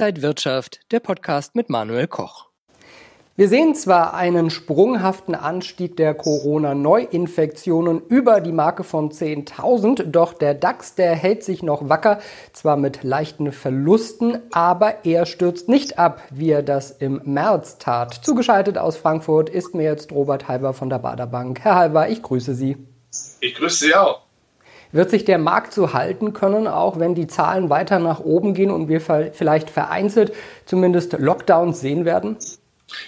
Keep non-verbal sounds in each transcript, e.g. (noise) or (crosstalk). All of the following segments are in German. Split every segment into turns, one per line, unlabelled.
Inside Wirtschaft, der Podcast mit Manuel Koch.
Wir sehen zwar einen sprunghaften Anstieg der Corona-Neuinfektionen über die Marke von 10.000, doch der DAX, der hält sich noch wacker, zwar mit leichten Verlusten, aber er stürzt nicht ab, wie er das im März tat. Zugeschaltet aus Frankfurt ist mir jetzt Robert Halber von der Baderbank. Herr Halber, ich grüße Sie.
Ich grüße Sie auch.
Wird sich der Markt so halten können, auch wenn die Zahlen weiter nach oben gehen und wir vielleicht vereinzelt zumindest Lockdowns sehen werden?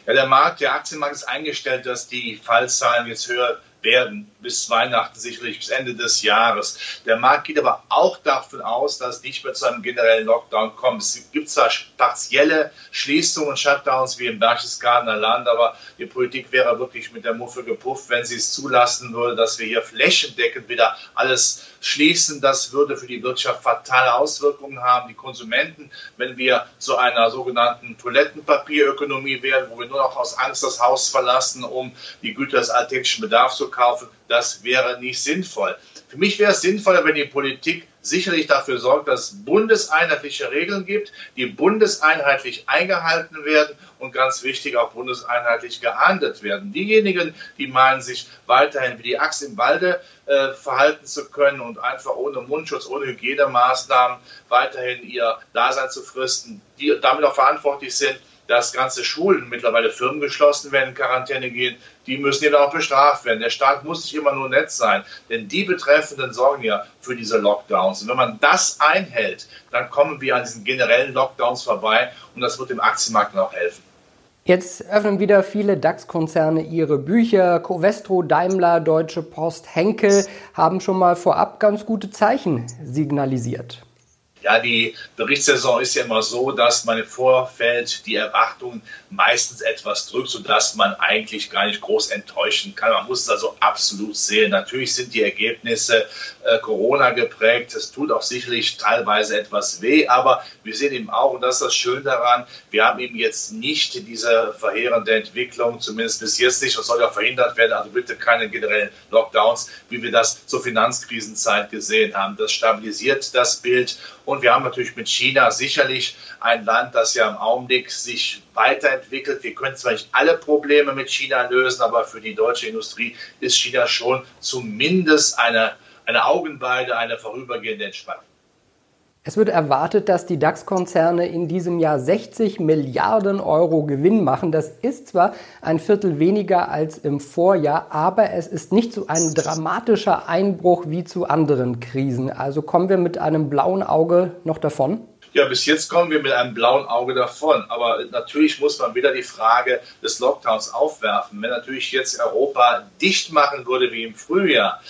Ja, der Markt, der Aktienmarkt ist eingestellt, dass die Fallzahlen jetzt höher werden bis Weihnachten, sicherlich bis Ende des Jahres. Der Markt geht aber auch davon aus, dass es nicht mehr zu einem generellen Lockdown kommt. Es gibt zwar partielle Schließungen und Shutdowns wie im Berchtesgadener Land, aber die Politik wäre wirklich mit der Muffe gepufft, wenn sie es zulassen würde, dass wir hier flächendeckend wieder alles schließen. Das würde für die Wirtschaft fatale Auswirkungen haben. Die Konsumenten, wenn wir zu einer sogenannten Toilettenpapierökonomie werden, wo wir nur noch aus Angst das Haus verlassen, um die Güter des alltäglichen Bedarfs zu kaufen, das wäre nicht sinnvoll. Für mich wäre es sinnvoller, wenn die Politik sicherlich dafür sorgt, dass es bundeseinheitliche Regeln gibt, die bundeseinheitlich eingehalten werden und ganz wichtig auch bundeseinheitlich geahndet werden. Diejenigen, die meinen, sich weiterhin wie die Axt im Walde äh, verhalten zu können und einfach ohne Mundschutz, ohne Hygienemaßnahmen weiterhin ihr Dasein zu fristen, die damit auch verantwortlich sind, dass ganze Schulen, mittlerweile Firmen geschlossen werden, Quarantäne gehen, die müssen eben auch bestraft werden. Der Staat muss nicht immer nur nett sein, denn die Betreffenden sorgen ja für diese Lockdowns. Und wenn man das einhält, dann kommen wir an diesen generellen Lockdowns vorbei und das wird dem Aktienmarkt auch helfen.
Jetzt öffnen wieder viele DAX-Konzerne ihre Bücher. Covestro, Daimler, Deutsche Post, Henkel haben schon mal vorab ganz gute Zeichen signalisiert.
Ja, die Berichtssaison ist ja immer so, dass man im Vorfeld die Erwartungen meistens etwas drückt, sodass man eigentlich gar nicht groß enttäuschen kann. Man muss es also absolut sehen. Natürlich sind die Ergebnisse äh, Corona geprägt. Es tut auch sicherlich teilweise etwas weh, aber wir sehen eben auch, und das ist das Schöne daran, wir haben eben jetzt nicht diese verheerende Entwicklung, zumindest bis jetzt nicht, das soll ja verhindert werden, also bitte keine generellen Lockdowns, wie wir das zur Finanzkrisenzeit gesehen haben. Das stabilisiert das Bild wir haben natürlich mit China sicherlich ein Land, das ja im Augenblick sich weiterentwickelt. Wir können zwar nicht alle Probleme mit China lösen, aber für die deutsche Industrie ist China schon zumindest eine, eine Augenweide, eine vorübergehende Entspannung.
Es wird erwartet, dass die DAX-Konzerne in diesem Jahr 60 Milliarden Euro Gewinn machen. Das ist zwar ein Viertel weniger als im Vorjahr, aber es ist nicht so ein dramatischer Einbruch wie zu anderen Krisen. Also kommen wir mit einem blauen Auge noch davon?
Ja, bis jetzt kommen wir mit einem blauen Auge davon. Aber natürlich muss man wieder die Frage des Lockdowns aufwerfen. Wenn natürlich jetzt Europa dicht machen würde wie im Frühjahr,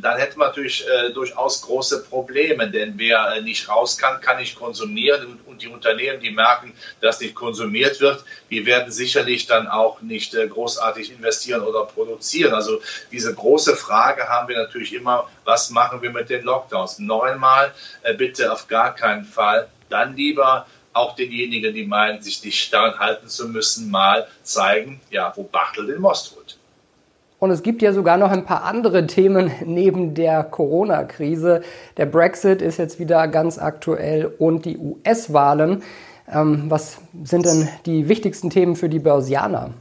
dann hätte man natürlich äh, durchaus große Probleme. Denn wer äh, nicht raus kann, kann nicht konsumieren. Und, und, die Unternehmen, die merken, dass nicht konsumiert wird, die werden sicherlich dann auch nicht äh, großartig investieren oder produzieren. Also diese große Frage haben wir natürlich immer, was machen wir mit den Lockdowns? Neunmal äh, bitte auf gar keinen Fall dann lieber auch denjenigen, die meinen, sich nicht daran halten zu müssen, mal zeigen, ja, wo Bachtel den Most holt.
Und es gibt ja sogar noch ein paar andere Themen neben der Corona-Krise. Der Brexit ist jetzt wieder ganz aktuell und die US-Wahlen. Ähm, was sind denn die wichtigsten Themen für die Börsianer?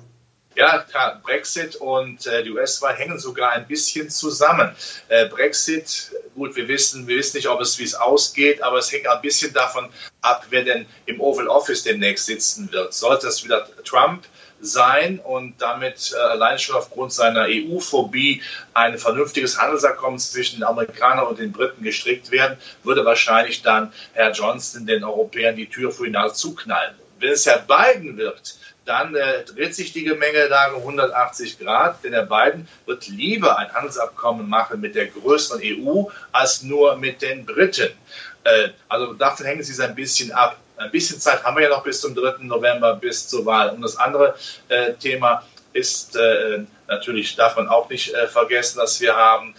Ja, klar, Brexit und äh, die US-Wahl hängen sogar ein bisschen zusammen. Äh, Brexit, gut, wir wissen, wir wissen nicht, ob es wie es ausgeht, aber es hängt ein bisschen davon ab, wer denn im Oval Office demnächst sitzen wird. Sollte es wieder Trump sein und damit äh, allein schon aufgrund seiner EU-Phobie ein vernünftiges Handelsabkommen zwischen den Amerikanern und den Briten gestrickt werden, würde wahrscheinlich dann Herr Johnson den Europäern die Tür vor Nase zuknallen. Wenn es Herr Biden wird, dann äh, dreht sich die Gemengelage 180 Grad, denn der Biden wird lieber ein Handelsabkommen machen mit der größeren EU als nur mit den Briten. Äh, also davon hängen sie es ein bisschen ab. Ein bisschen Zeit haben wir ja noch bis zum 3. November, bis zur Wahl. Und das andere äh, Thema ist äh, natürlich, darf man auch nicht äh, vergessen, dass wir haben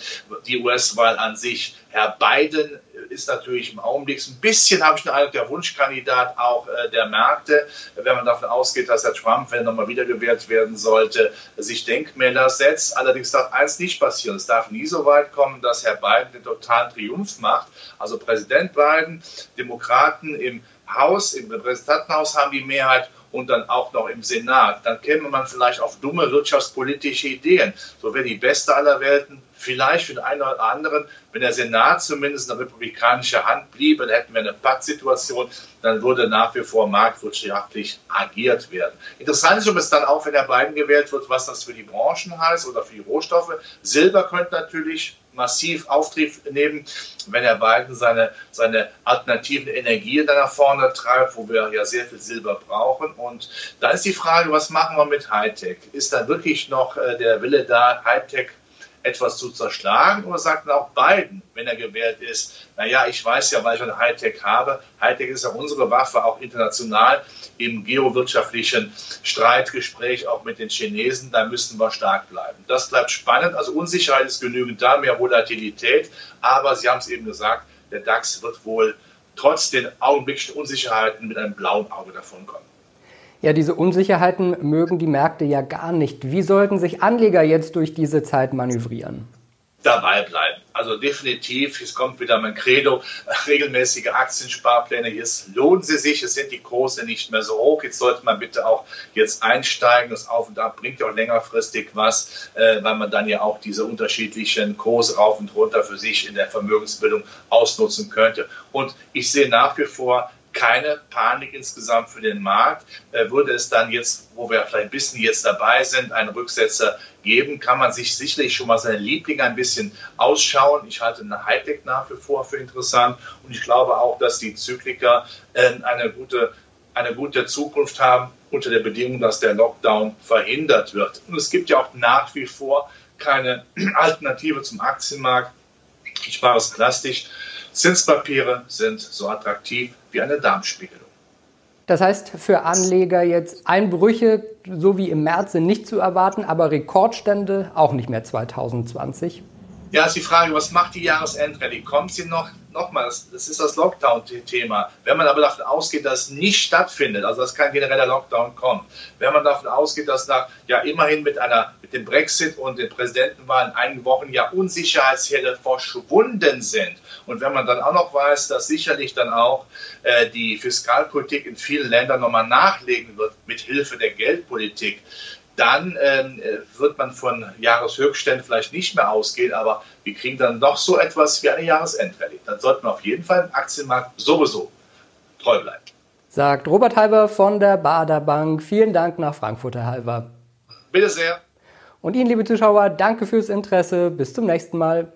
die US-Wahl an sich. Herr Biden ist natürlich im Augenblick ein bisschen, habe ich den Eindruck, der Wunschkandidat auch äh, der Märkte, wenn man davon ausgeht, dass Herr Trump, wenn er nochmal wiedergewählt werden sollte, sich Denkmäler setzt. Allerdings darf eins nicht passieren. Es darf nie so weit kommen, dass Herr Biden den totalen Triumph macht. Also Präsident Biden, Demokraten im Haus, im Repräsentantenhaus haben die Mehrheit und dann auch noch im Senat, dann käme man vielleicht auf dumme wirtschaftspolitische Ideen. So wäre die beste aller Welten vielleicht für den einen oder anderen, wenn der Senat zumindest in republikanischer Hand bliebe, dann hätten wir eine Pattsituation, dann würde nach wie vor marktwirtschaftlich agiert werden. Interessant ist es dann auch, wenn der Biden gewählt wird, was das für die Branchen heißt oder für die Rohstoffe. Silber könnte natürlich massiv Auftrieb nehmen, wenn er Biden seine, seine alternativen Energien dann nach vorne treibt, wo wir ja sehr viel Silber brauchen. Und da ist die Frage, was machen wir mit Hightech? Ist da wirklich noch äh, der Wille da, Hightech etwas zu zerschlagen? Oder sagt dann auch Biden, wenn er gewählt ist, naja, ich weiß ja, weil ich ein Hightech habe. Hightech ist ja unsere Waffe, auch international im geowirtschaftlichen Streitgespräch, auch mit den Chinesen. Da müssen wir stark bleiben. Das bleibt spannend. Also Unsicherheit ist genügend da, mehr Volatilität. Aber Sie haben es eben gesagt, der DAX wird wohl trotz den augenblicklichen Unsicherheiten mit einem blauen Auge davonkommen.
Ja, diese Unsicherheiten mögen die Märkte ja gar nicht. Wie sollten sich Anleger jetzt durch diese Zeit manövrieren?
dabei bleiben. Also definitiv, es kommt wieder mein Credo, (laughs) regelmäßige Aktiensparpläne. Jetzt lohnen sie sich, es sind die Kurse nicht mehr so hoch. Jetzt sollte man bitte auch jetzt einsteigen. Das Auf und Ab bringt ja auch längerfristig was, äh, weil man dann ja auch diese unterschiedlichen Kurse rauf und runter für sich in der Vermögensbildung ausnutzen könnte. Und ich sehe nach wie vor keine Panik insgesamt für den Markt. Äh, würde es dann jetzt, wo wir vielleicht ein bisschen jetzt dabei sind, einen Rücksetzer geben, kann man sich sicherlich schon mal seine Lieblinge ein bisschen ausschauen. Ich halte eine Hightech nach wie vor für interessant und ich glaube auch, dass die Zykliker äh, eine gute eine gute Zukunft haben unter der Bedingung, dass der Lockdown verhindert wird. Und es gibt ja auch nach wie vor keine (clears throat) Alternative zum Aktienmarkt. Ich mache es plastisch. Zinspapiere sind so attraktiv wie eine Darmspiegelung.
Das heißt, für Anleger jetzt Einbrüche, so wie im März, sind nicht zu erwarten, aber Rekordstände auch nicht mehr 2020.
Ja, ist die Frage, was macht die Jahresendrallye? Kommt sie noch? Nochmal, das, das ist das Lockdown-Thema. Wenn man aber davon ausgeht, dass es nicht stattfindet, also dass kein genereller Lockdown kommt, wenn man davon ausgeht, dass nach ja immerhin mit einer mit dem Brexit und den Präsidentenwahlen einigen Wochen ja Unsicherheitsherde verschwunden sind und wenn man dann auch noch weiß, dass sicherlich dann auch äh, die Fiskalpolitik in vielen Ländern nochmal nachlegen wird mit Hilfe der Geldpolitik, dann ähm, wird man von Jahreshöchstständen vielleicht nicht mehr ausgehen, aber wir kriegen dann doch so etwas wie eine Jahresendrallye. Dann sollten wir auf jeden Fall im Aktienmarkt sowieso treu bleiben.
Sagt Robert Halber von der Bader Bank. Vielen Dank nach Frankfurt, Herr Halber.
Bitte sehr.
Und Ihnen, liebe Zuschauer, danke fürs Interesse. Bis zum nächsten Mal.